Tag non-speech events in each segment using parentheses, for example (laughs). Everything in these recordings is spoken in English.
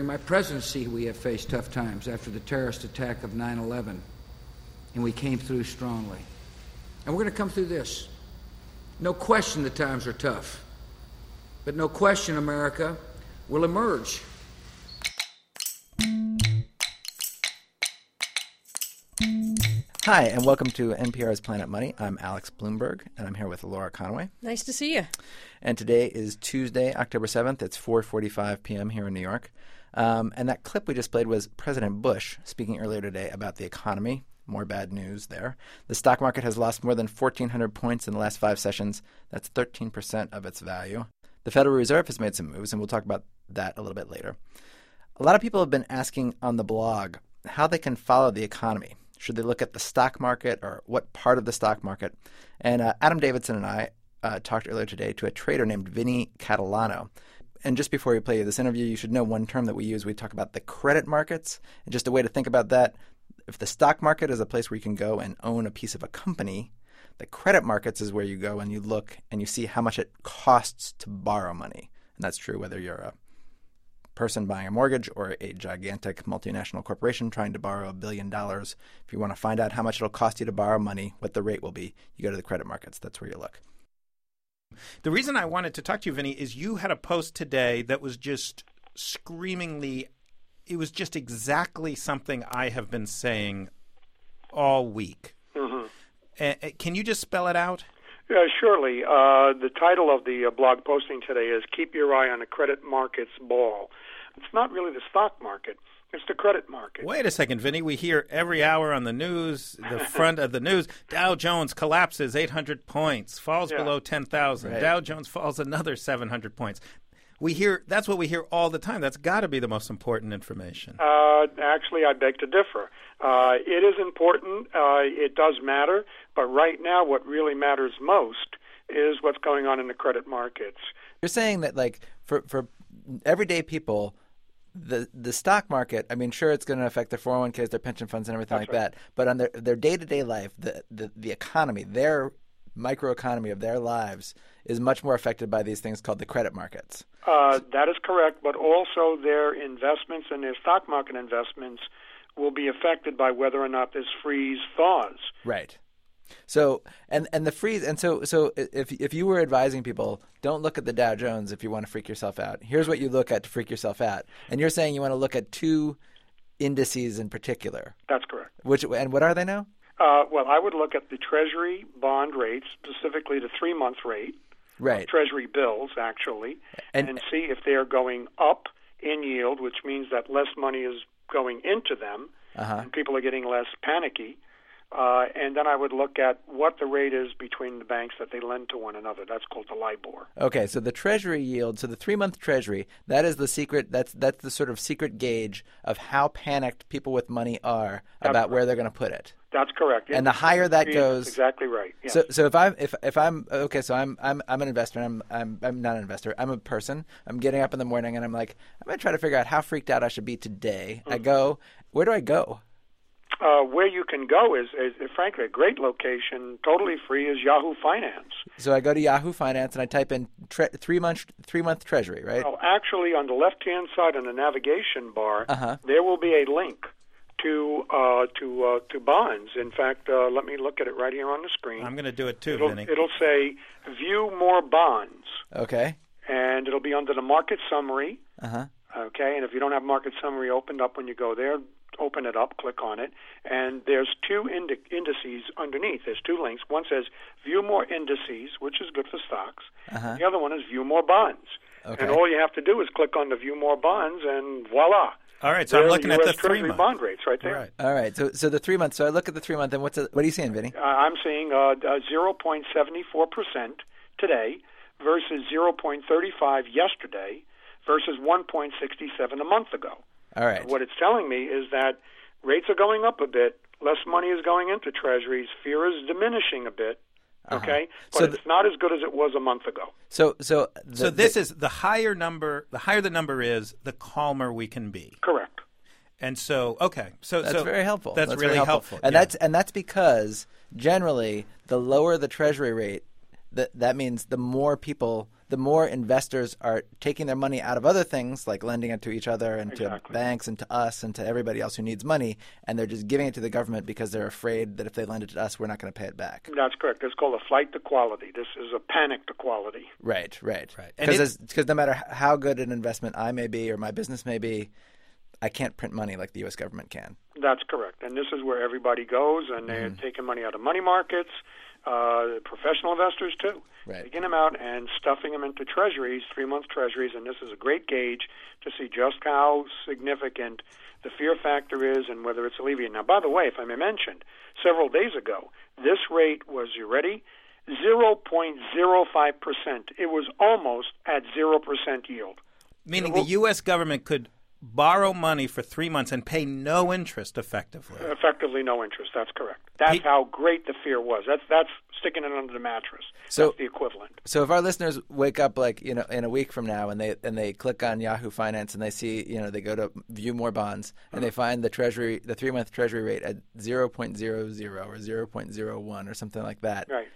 During my presidency, we have faced tough times after the terrorist attack of 9 11, and we came through strongly. And we're going to come through this. No question the times are tough, but no question America will emerge. Hi, and welcome to NPR's Planet Money. I'm Alex Blumberg, and I'm here with Laura Conaway. Nice to see you. And today is Tuesday, October 7th. It's 4:45 p.m. here in New York. Um, and that clip we just played was President Bush speaking earlier today about the economy. More bad news there. The stock market has lost more than 1,400 points in the last five sessions. That's 13% of its value. The Federal Reserve has made some moves, and we'll talk about that a little bit later. A lot of people have been asking on the blog how they can follow the economy. Should they look at the stock market or what part of the stock market? And uh, Adam Davidson and I uh, talked earlier today to a trader named Vinny Catalano. And just before we play this interview, you should know one term that we use. We talk about the credit markets. And just a way to think about that if the stock market is a place where you can go and own a piece of a company, the credit markets is where you go and you look and you see how much it costs to borrow money. And that's true whether you're a person buying a mortgage or a gigantic multinational corporation trying to borrow a billion dollars. If you want to find out how much it'll cost you to borrow money, what the rate will be, you go to the credit markets. That's where you look. The reason I wanted to talk to you, Vinny, is you had a post today that was just screamingly, it was just exactly something I have been saying all week. Mm-hmm. Uh, can you just spell it out? Yeah, surely. Uh, the title of the uh, blog posting today is Keep Your Eye on the Credit Markets Ball. It's not really the stock market. It's the credit market. Wait a second, Vinny. We hear every hour on the news, the (laughs) front of the news, Dow Jones collapses 800 points, falls Yeah. below 10,000. Right. Dow Jones falls another 700 points. We hear that's what we hear all the time. That's got to be the most important information. Uh, actually, I beg to differ. Uh, it is important. Uh, it does matter. But right now, what really matters most is what's going on in the credit markets. You're saying that, like, for, for everyday people, the the stock market, I mean, sure, it's going to affect their 401ks, their pension funds, and everything That's like that. But on their their day to day life, the, the the economy, their microeconomy of their lives, is much more affected by these things called the credit markets. Uh, that is correct, but also their investments and their stock market investments will be affected by whether or not this freeze thaws. Right. So and and the freeze and so so if if you were advising people don't look at the Dow Jones if you want to freak yourself out. Here's what you look at to freak yourself out. And you're saying you want to look at two indices in particular. That's correct. Which and what are they now? Uh, well, I would look at the Treasury bond rates, specifically the three month rate, Right. Treasury bills, actually, And- and, see if they're going up in yield, which means that less money is going into them, Uh-huh. and people are getting less panicky. Uh, and then I would look at what the rate is between the banks that they lend to one another. That's called the LIBOR. Okay, so the Treasury yield, so the three-month Treasury, that is the secret. That's that's the sort of secret gauge of how panicked people with money are about where they're going to put it. That's correct. And the higher that goes- exactly right. Yes. So, so if I'm if if I'm okay, so I'm I'm I'm an investor. I'm I'm I'm not an investor. I'm a person. I'm getting up in the morning and I'm like, I'm gonna try to figure out how freaked out I should be today. I Mm-hmm. go, where do I go? Uh, where you can go is, is, frankly, a great location, totally free, is Yahoo Finance. So I go to Yahoo Finance and I type in tre- three month three month Treasury, right? Well, actually, on the left-hand side on the navigation bar, Uh-huh. there will be a link to uh, to uh, to bonds. In fact, uh, let me look at it right here on the screen. I'm going to do it too, it'll, Vinny. it'll say "View more bonds," Okay. and it'll be under the market summary. Uh huh. Okay, and if you don't have market summary opened up when you go there, open it up, click on it, and there's two indi- indices underneath. There's two links. One says "View more indices," which is good for stocks. Uh-huh. The other one is "View more bonds." Okay. And all you have to do is click on the "View more bonds," and voila. All right, so I'm There are looking at the three month bond rates right there. Right. All right. So so the three months. So I look at the three month and what's the, what are you seeing, Vinny? Uh, I'm seeing uh, uh, 0.74 percent today versus 0.35 yesterday versus 1.67 a month ago. All right. What it's telling me is that rates are going up a bit, less money is going into treasuries, fear is diminishing a bit. Okay, but Uh-huh. So it's not as good as it was a month ago. So so the, So this is the higher number. The higher the number is, the calmer we can be. Correct. And so, okay, so That's so very helpful. That's, very really helpful. and yeah. that's and that's because generally the lower the treasury rate, that that means the more people the more investors are taking their money out of other things, like lending it to each other and Exactly. to banks and to us and to everybody else who needs money, and they're just giving it to the government because they're afraid that if they lend it to us, we're not going to pay it back. That's correct. It's called a flight to quality. This is a panic to quality. Right, right, Right. Because it- because no matter how good an investment I may be or my business may be, I can't print money like the U.S. government can. That's correct. And this is where everybody goes, and they're Mm-hmm. taking money out of money markets, uh, professional investors too. Right. Taking them out and stuffing them into treasuries, three month treasuries, and this is a great gauge to see just how significant the fear factor is and whether it's alleviated. Now, by the way, if I may mention, several days ago, this rate was, you ready? 0.05%. It was almost at 0% yield. Meaning the U.S. government could borrow money for three months and pay no interest effectively. Effectively, no interest. That's correct. That's how great the fear was. That's that's sticking it under the mattress. So- that's the equivalent. So if our listeners wake up like you know in a week from now and they and they click on Yahoo Finance and they see you know they go to view more bonds and they uh-huh. find the treasury the three month treasury rate at zero point zero zero or zero point zero one or something like that. Right.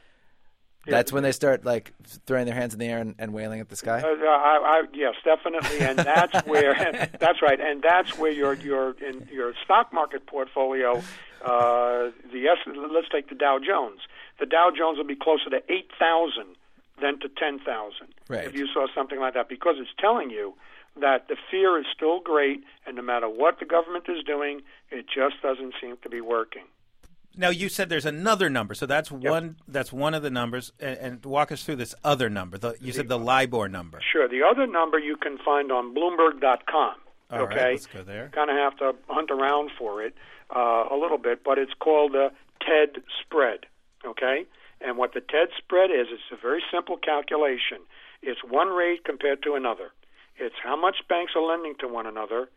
That's when they start like throwing their hands in the air and, and wailing at the sky. Uh, I, I, yes, definitely, and that's (laughs) where (laughs) that's right, and that's where your your in your stock market portfolio. Uh, the S, let's take the Dow Jones. The Dow Jones will be closer to eight thousand than to ten thousand Right. if you saw something like that, because it's telling you that the fear is still great, and no matter what the government is doing, it just doesn't seem to be working. Now you said there's another number, so that's one. That's one of the numbers. And, and walk us through this other number. The, you said the LIBOR number. Sure. The other number you can find on Bloomberg.com. All right, okay. let's go there. Kind of have to hunt around for it uh, a little bit, but it's called the TED spread. Okay. And what the TED spread is, it's a very simple calculation. It's one rate compared to another. It's how much banks are lending to one another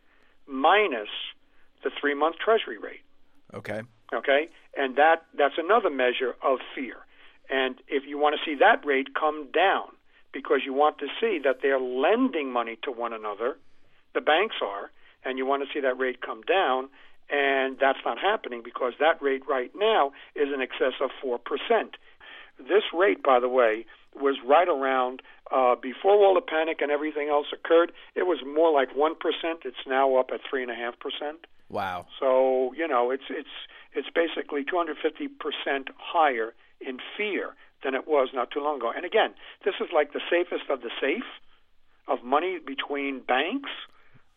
minus the three-month Treasury rate Okay. okay and that that's another measure of fear and if you want to see that rate come down because you want to see that they're lending money to one another the banks are and you want to see that rate come down and that's not happening because that rate right now is in excess of 4%. This rate, by the way, was right around uh, before all the panic and everything else occurred. It was more like 1%. It's now up at 3.5%. Wow. So you know, it's it's it's basically 250 percent higher in fear than it was not too long ago. And again, this is like the safest of the safe of money between banks,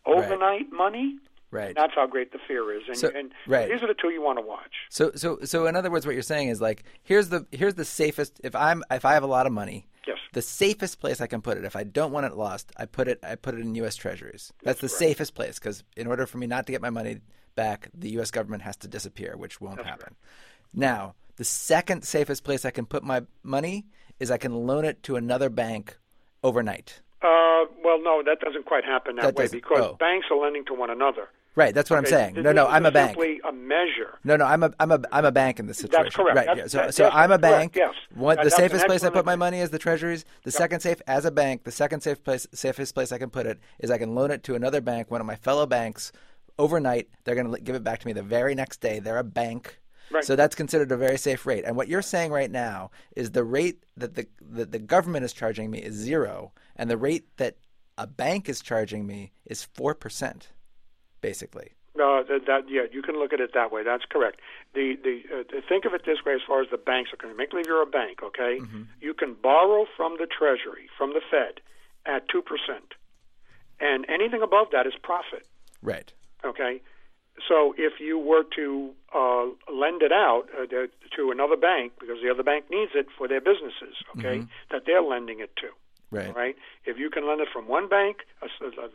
overnight money. Right. That's how great the fear is, and, So- and right. these are the two you want to watch. So so so in other words, what you're saying is like here's the here's the safest. If I'm if I have a lot of money, Yes. the safest place I can put it. If I don't want it lost, I put it I put it in U.S. Treasuries. That's, the safest place because in order for me not to get my money back, the U.S. government has to disappear, which won't happen. Now, the second safest place I can put my money is I can loan it to another bank overnight. Uh, well, no, that doesn't quite happen that, That way because oh. banks are lending to one another. Right. That's what I'm saying. this No, no, I'm a bank. Simply a measure. No, no, I'm a, I'm a, I'm a bank in this situation. correct. Right. That's- yeah. So, so I'm a that's correct, bank. yes. One, the safest place I put my money is the treasuries. The second safe as a bank. The second safe place, safest place I can put it is I can loan it to another bank, one of my fellow banks, overnight. They're going to give it back to me the very next day. They're a bank. Right. So that's considered a very safe rate. And what you're saying right now is the rate that the that the government is charging me is zero, and the rate that a bank is charging me is four percent, basically. No, that, that yeah, you can look at it that way. That's correct. The the uh, think of it this way: as far as the banks are concerned, make believe you're a bank, okay? You can borrow from the Treasury, from the Fed, at two percent, and anything above that is profit. Right. Okay, so if you were to uh, lend it out uh, to- to another bank because the other bank needs it for their businesses, okay, that they're lending it to. Right. Right. If you can lend it from one bank,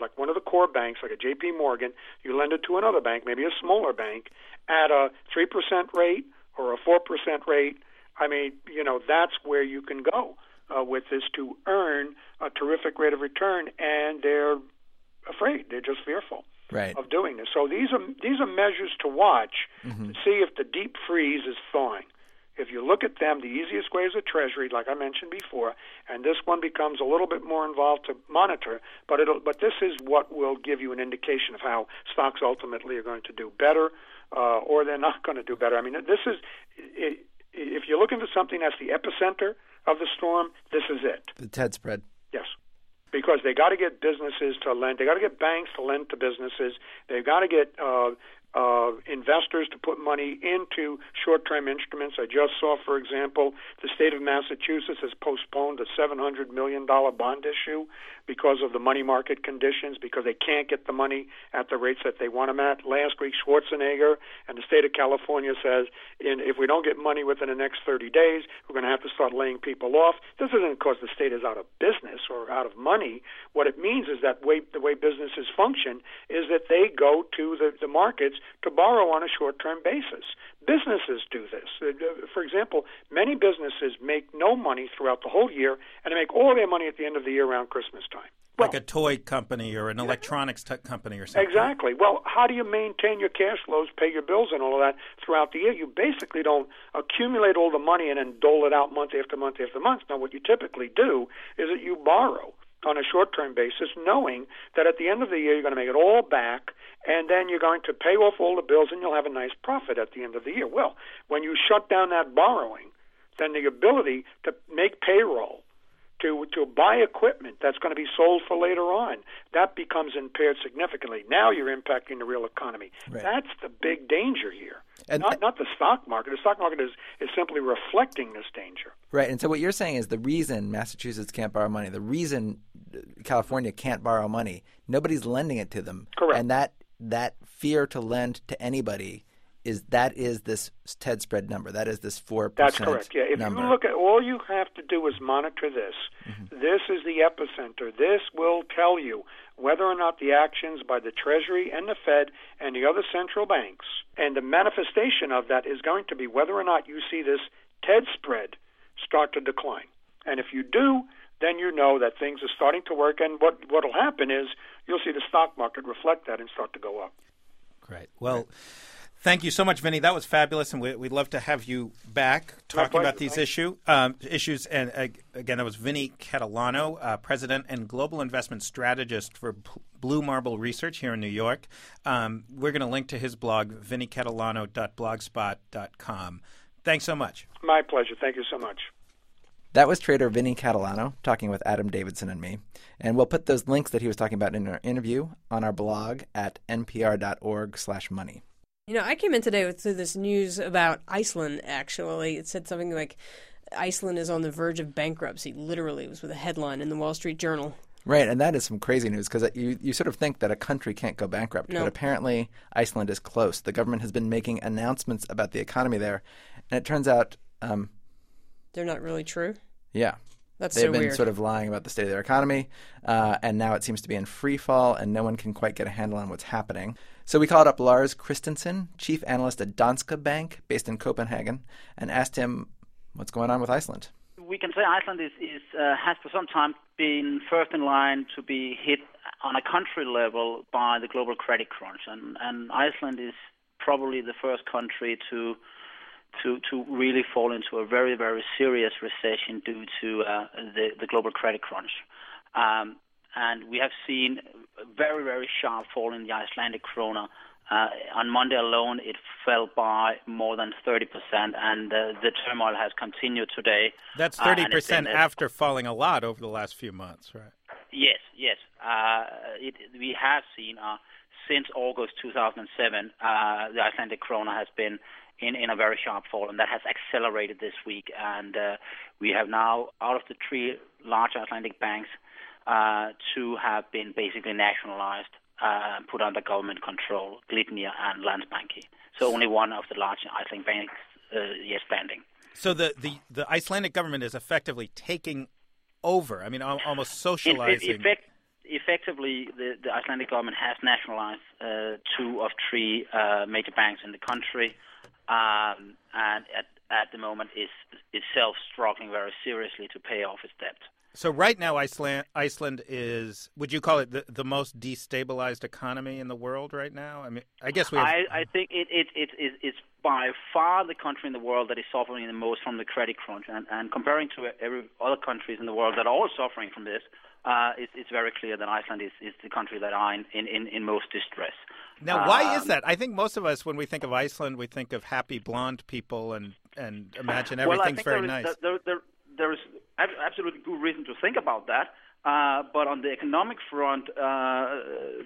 like one of the core banks, like a J.P. Morgan, you lend it to another bank, maybe a smaller bank, at a three percent rate or a four percent rate. I mean, you know, that's where you can go uh, with this to earn a terrific rate of return, and they're afraid. They're just fearful Right. of doing this. So these are these are measures to watch to see if the deep freeze is thawing. If you look at them, the easiest way is a treasury, like I mentioned before, and this one becomes a little bit more involved to monitor. But it'll but this is what will give you an indication of how stocks ultimately are going to do better, uh, or they're not going to do better. I mean, this is i if you're looking for something that's the epicenter of the storm, this is it. The TED spread. Yes. Because they got to get businesses to lend, they got to get banks to lend to businesses, they've got to get uh, uh, investors to put money into short-term instruments. I just saw, for example, the state of Massachusetts has postponed a $700 million bond issue because of the money market conditions, because they can't get the money at the rates that they want them at. Last week, Schwarzenegger and the state of California says, in, if we don't get money within the next 30 days, we're going to have to start laying people off. This isn't because the state is out of business or out of money. What it means is that way, the way businesses function is that they go to the, the markets to borrow on a short term basis. Businesses do this. Uh, for example, many businesses make no money throughout the whole year and they make all their money at the end of the year around Christmas time. Like a toy company or an electronics t- company or something. Exactly. Well, how do you maintain your cash flows, pay your bills, and all of that throughout the year? You basically don't accumulate all the money and then dole it out month after month after month. Now, what you typically do is that you borrow on a short term basis, knowing that at the end of the year you're going to make it all back and then you're going to pay off all the bills and you'll have a nice profit at the end of the year. Well, when you shut down that borrowing, then the ability to make payroll to to buy equipment that's going to be sold for later on that becomes impaired significantly. Now you're impacting the real economy. Right. that's the big danger here. And not not the stock market. The stock market is is simply reflecting this danger. Right and so what you're saying is the reason massachusetts can't borrow money the reason california can't borrow money nobody's lending it to them correct and that that fear to lend to anybody is that is this TED spread number. That is this four percent. That's correct. Yeah. If number. you look at all you have to do is monitor this. Mm-hmm. This is the epicenter. This will tell you whether or not the actions by the Treasury and the Fed and the other central banks and the manifestation of that is going to be whether or not you see this TED spread start to decline. And if you do, then you know that things are starting to work. And what what'll happen is you'll see the stock market reflect that and start to go up. Great. Well. Right. Thank you so much, Vinny. That was fabulous, and we, would love to have you back talking about these issue um, issues. And uh, again, that was Vinny Catalano, uh, president and global investment strategist for P- Blue Marble Research here in New York. Um, we're going to link to his blog, vinnycatalano.blogspot.com. Thanks so much. My pleasure. Thank you so much. That was trader Vinny Catalano talking with Adam Davidson and me. And we'll put those links that he was talking about in our interview on our blog at npr.org/money. You know, I came in today with this news about Iceland, actually. It said something like Iceland is on the verge of bankruptcy. Literally, it was with a headline in the Wall Street Journal. Right, and that is some crazy news because you, you sort of think that a country can't go bankrupt, no. but apparently Iceland is close. The government has been making announcements about the economy there, and it turns out um, they're not really true. Yeah, that's They've so been weird. sort of lying about the state of their economy, uh, and now it seems to be in free fall, and no one can quite get a handle on what's happening. So we called up Lars Christensen, chief analyst at Danske Bank, based in Copenhagen, and asked him what's going on with Iceland. We can say Iceland is, is uh, has for some time been first in line to be hit on a country level by the global credit crunch, and, and Iceland is probably the first country to to to really fall into a very very serious recession due to uh, the the global credit crunch. Um, and we have seen a very very sharp fall in the Icelandic krona. Uh, on Monday alone, it fell by more than 30%, and uh, the turmoil has continued today. That's 30% uh, after falling a lot over the last few months, right? Yes, yes. Uh, it, we have seen uh, since August 2007, uh, the Icelandic krona has been in, in a very sharp fall, and that has accelerated this week. And uh, we have now, out of the three large Icelandic banks, uh, two have been basically nationalized, uh, put under government control, Glitnir and Landsbanki. So only one of the large Icelandic banks uh, is standing. So the, the, the Icelandic government is effectively taking over. I mean, almost socializing. In, effect, effectively, the, the, Icelandic government has nationalized uh, two of three uh, major banks in the country um, and at, at the moment is itself struggling very seriously to pay off its debt. So right now, Iceland Iceland is would you call it the, the most destabilized economy in the world right now? I mean, I guess we. Have... I, I think it, it, it, it, it's by far the country in the world that is suffering the most from the credit crunch, and, and comparing to every other countries in the world that are all suffering from this, uh, it's, it's very clear that Iceland is, is the country that are in, in, in most distress. Now, why um, is that? I think most of us, when we think of Iceland, we think of happy blonde people and, and imagine everything's well, very there is, nice. There, there, there is absolutely good reason to think about that. Uh, but on the economic front, uh,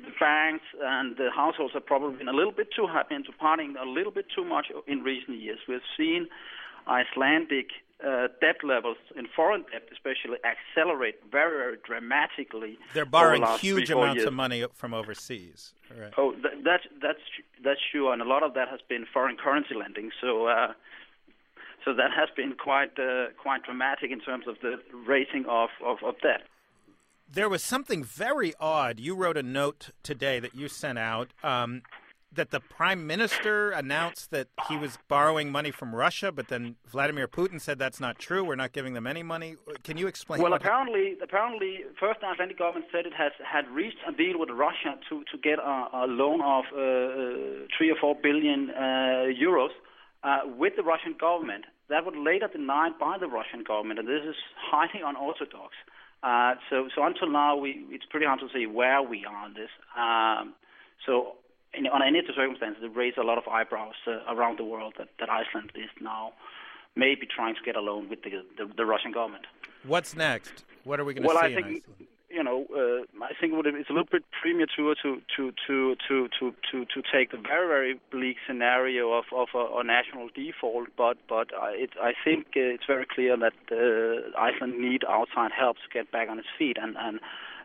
the banks and the households have probably been a little bit too happy into partying a little bit too much in recent years. We've seen Icelandic debt levels in foreign debt, especially, accelerate very, very dramatically. They're borrowing the huge three, amounts years. of money from overseas. Right. Oh, th- that's that's that's sure, and a lot of that has been foreign currency lending. So, uh, so that has been quite uh, quite dramatic in terms of the raising of, of, of debt. There was something very odd. You wrote a note today that you sent out um, that the prime minister announced that he was borrowing money from Russia, but then Vladimir Putin said that's not true. We're not giving them any money. Can you explain? Well, apparently, apparently, first the Icelandic government said it has had reached a deal with Russia to to get a, a loan of uh, three or four billion uh, euros uh, with the Russian government. That was later denied by the Russian government, and this is highly unorthodox. Uh, so, so until now, we, it's pretty hard to say where we are on this. Um, so, in, on any of the circumstances, it raised a lot of eyebrows uh, around the world that, that Iceland is now maybe trying to get a loan with the, the, the Russian government. What's next? What are we going to Well, see I in Iceland? you know, uh, I think it's a little bit premature to to to to to to, to take the very very bleak scenario of of a, a national default, but but I, it, I think it's very clear that uh, Iceland need outside help to get back on its feet, and and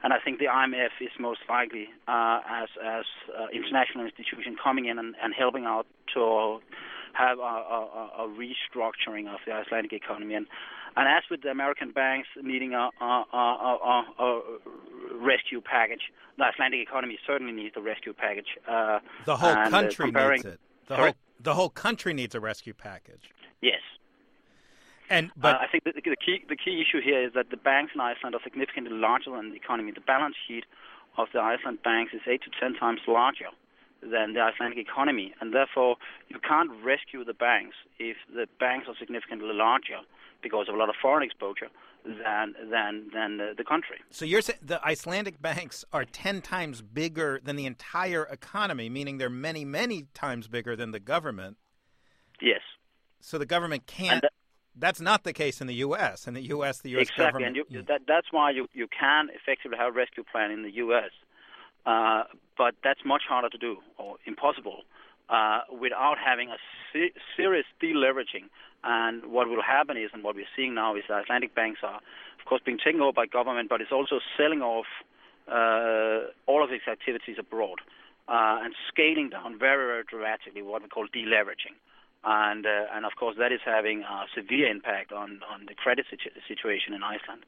and I think the IMF is most likely uh, as as uh, international institution coming in and, and helping out to have a, a, a restructuring of the Icelandic economy. And, and as with the American banks needing a, a, rescue package, the Icelandic economy certainly needs a rescue package. Uh, The whole uh, country needs it. The whole the whole country needs a rescue package. Yes. And but uh, I think the the key the key issue here is that the banks in Iceland are significantly larger than the economy. The balance sheet of the Iceland banks is eight to ten times larger than the Icelandic economy, and therefore you can't rescue the banks if the banks are significantly larger because of a lot of foreign exposure than than than the, the country. so you're saying the Icelandic banks are ten times bigger than the entire economy, meaning they're many many times bigger than the government. Yes. So the government can't. That's not the case in the U.S. In the U.S., the U.S. exactly, government. and you, that, that's why you you can effectively have a rescue plan in the U.S. Uh, but that's much harder to do or impossible uh, without having a se- serious deleveraging. And what will happen is, and what we're seeing now is that Icelandic banks are, of course, being taken over by government, but it's also selling off uh, all of its activities abroad uh, and scaling down very, very dramatically what we call deleveraging. And, uh, and of course, that is having a severe impact on, on the credit situ- situation in Iceland.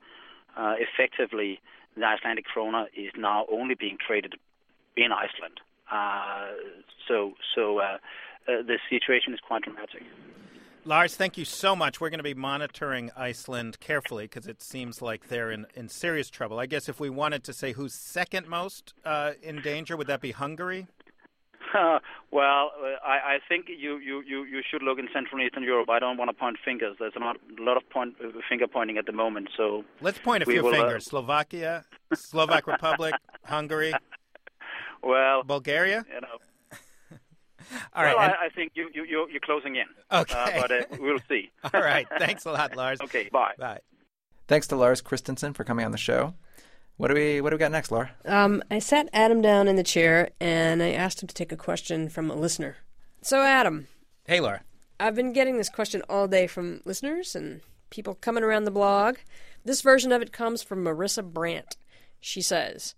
Uh, effectively, the Icelandic krona is now only being traded in Iceland. Uh, so, so uh, uh, the situation is quite dramatic. Lars, thank you so much. We're going to be monitoring Iceland carefully because it seems like they're in, in serious trouble. I guess if we wanted to say who's second most uh, in danger, would that be Hungary? (laughs) well, uh, I, I think you, you, you, you should look in Central and Eastern Europe. I don't want to point fingers. There's a lot, a lot of point, uh, finger pointing at the moment. So Let's point a few will, uh, fingers. Slovakia, Slovak (laughs) Republic, Hungary, well, Bulgaria. you know. (laughs) All right. well, and- I, I think you, you, you're, you're closing in. Okay. Uh, but uh, we'll see. all right. Thanks a lot, Lars. Okay, bye. Bye. Thanks to Lars Christensen for coming on the show. What do we What do we got next, Laura? Um, I sat Adam down in the chair and I asked him to take a question from a listener. So, Adam, Hey, Laura. I've been getting this question all day from listeners and people coming around the blog. This version of it comes from Marissa Brandt. She says,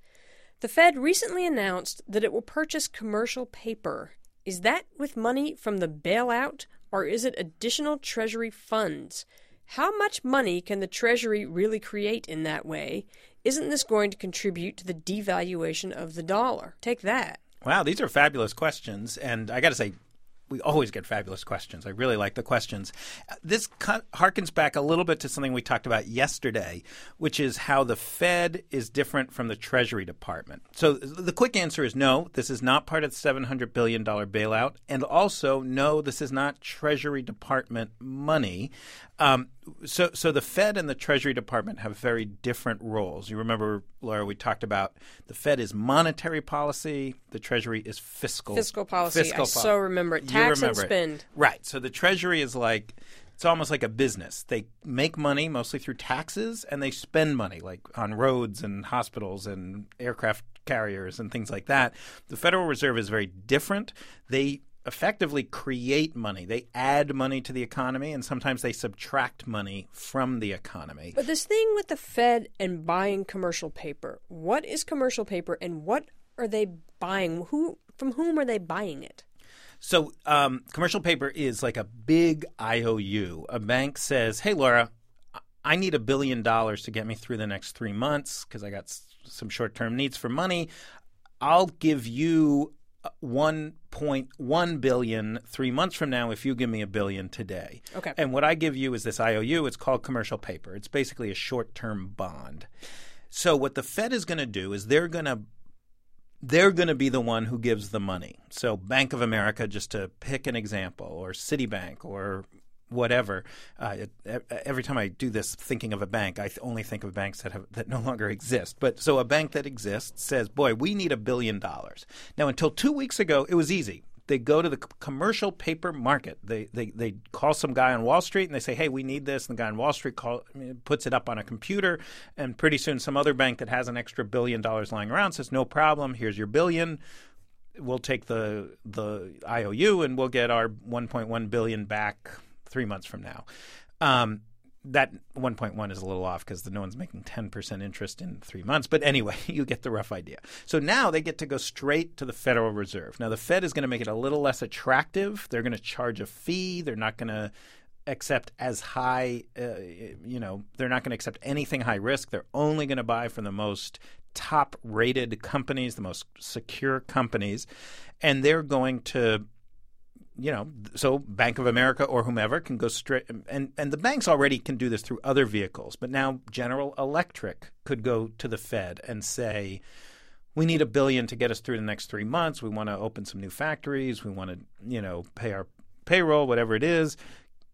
The Fed recently announced that it will purchase commercial paper. Is that with money from the bailout or is it additional Treasury funds? How much money can the Treasury really create in that way? Isn't this going to contribute to the devaluation of the dollar? Take that. Wow, these are fabulous questions, and I got to say, we always get fabulous questions. I really like the questions. This harkens back a little bit to something we talked about yesterday, which is how the Fed is different from the Treasury Department. So the quick answer is no, this is not part of the $700 billion bailout. And also, no, this is not Treasury Department money. Um, so, so the Fed and the Treasury Department have very different roles. You remember, Laura, we talked about the Fed is monetary policy, the Treasury is fiscal Fiscal policy. I Fiscal so remember it. Tax and remember it. spend. Right. So the Treasury is like It's almost like a business. They make money mostly through taxes and they spend money like on roads and hospitals and aircraft carriers and things like that. The Federal Reserve is very different. They effectively create money. They add money to the economy and sometimes they subtract money from the economy. But this thing with the Fed and buying commercial paper, what is commercial paper and what are they buying? Who from whom are they buying it? So, um, commercial paper is like a big IOU. A bank says, "Hey, Laura, I need a billion dollars to get me through the next three months because I got s- some short-term needs for money. I'll give you 1.1 billion three months from now if you give me a billion today. Okay. And what I give you is this IOU. It's called commercial paper. It's basically a short-term bond. So what the Fed is going to do is they're going to they're going to be the one who gives the money. So Bank of America, just to pick an example, or Citibank, or whatever. Uh, it, every time I do this, thinking of a bank, I only think of banks that have that no longer exist. But so a bank that exists says, "Boy, we need a billion dollars." Now, until two weeks ago, it was easy. They go to the commercial paper market. They, they they call some guy on Wall Street and they say, "Hey, we need this." And the guy on Wall Street call, puts it up on a computer, and pretty soon some other bank that has an extra billion dollars lying around says, "No problem. Here's your billion we'll take the the IOU and we'll get our 1.1 billion back three months from now. Um, that 1.1 is a little off because no one's making 10% interest in three months. But anyway, (laughs) you get the rough idea. So now they get to go straight to the Federal Reserve. Now the Fed is going to make it a little less attractive. They're going to charge a fee. They're not going to accept as high, uh, you know, they're not going to accept anything high risk. They're only going to buy from the most top rated companies, the most secure companies, and they're going to you know, so Bank of America or whomever can go straight, and and the banks already can do this through other vehicles, but now General Electric could go to the Fed and say, we need a billion to get us through the next three months. We want to open some new factories. We want to, you know, pay our payroll, whatever it is.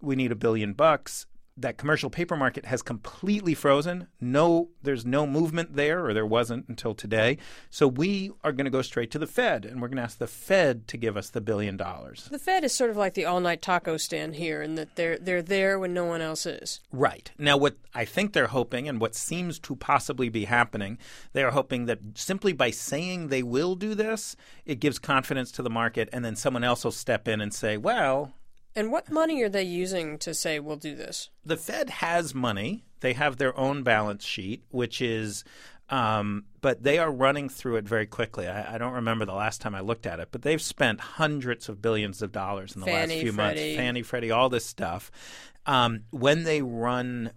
We need a billion bucks that commercial paper market has completely frozen. No, there's no movement there, or there wasn't until today. So we are going to go straight to the Fed, and we're going to ask the Fed to give us the billion dollars. The Fed is sort of like the all-night taco stand here, in that they're they're there when no one else is. Right. Now, what I think they're hoping, and what seems to possibly be happening, they are hoping that simply by saying they will do this, it gives confidence to the market, and then someone else will step in and say, well, And what money are they using to say we'll do this? the Fed has money. They have their own balance sheet, which is, um, but they are running through it very quickly. I, I don't remember the last time I looked at it, but they've spent hundreds of billions of dollars in the Fannie, last few Freddie. months. Fannie, Freddie, all this stuff. Um, when they run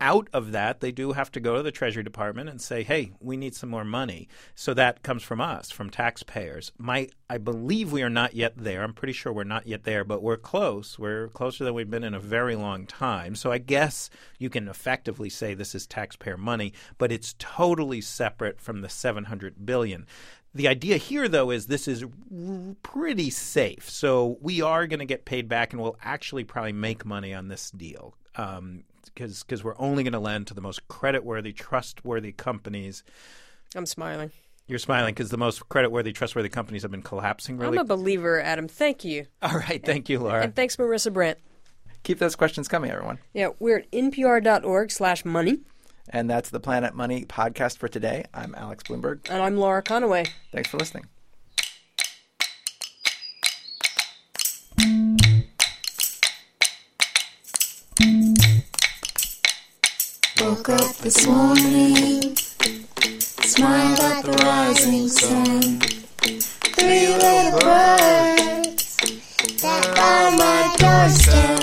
out of that, they do have to go to the Treasury Department and say, "Hey, we need some more money." So that comes from us, from taxpayers. My, I believe we are not yet there. I'm pretty sure we're not yet there, but we're close. We're closer than we've been in a very long time. So I guess you can effectively say this is taxpayer money, but it's totally separate from the 700 billion. The idea here, though, is this is r- pretty safe. So we are going to get paid back, and we'll actually probably make money on this deal um, because because we're only going to lend to the most creditworthy, trustworthy companies. I'm smiling. You're smiling because the most creditworthy, trustworthy companies have been collapsing. Really. I'm a believer, Adam. Thank you. (laughs) All right, thank you, Laura. And thanks, Marissa Brandt. Keep those questions coming, everyone. Yeah, we're at npr.org slash money. And that's the Planet Money podcast for today. I'm Alex Blumberg. And I'm Laura Conaway. Thanks for listening. Woke up this morning, smiled at the rising sun. Three little birds that by my doorstep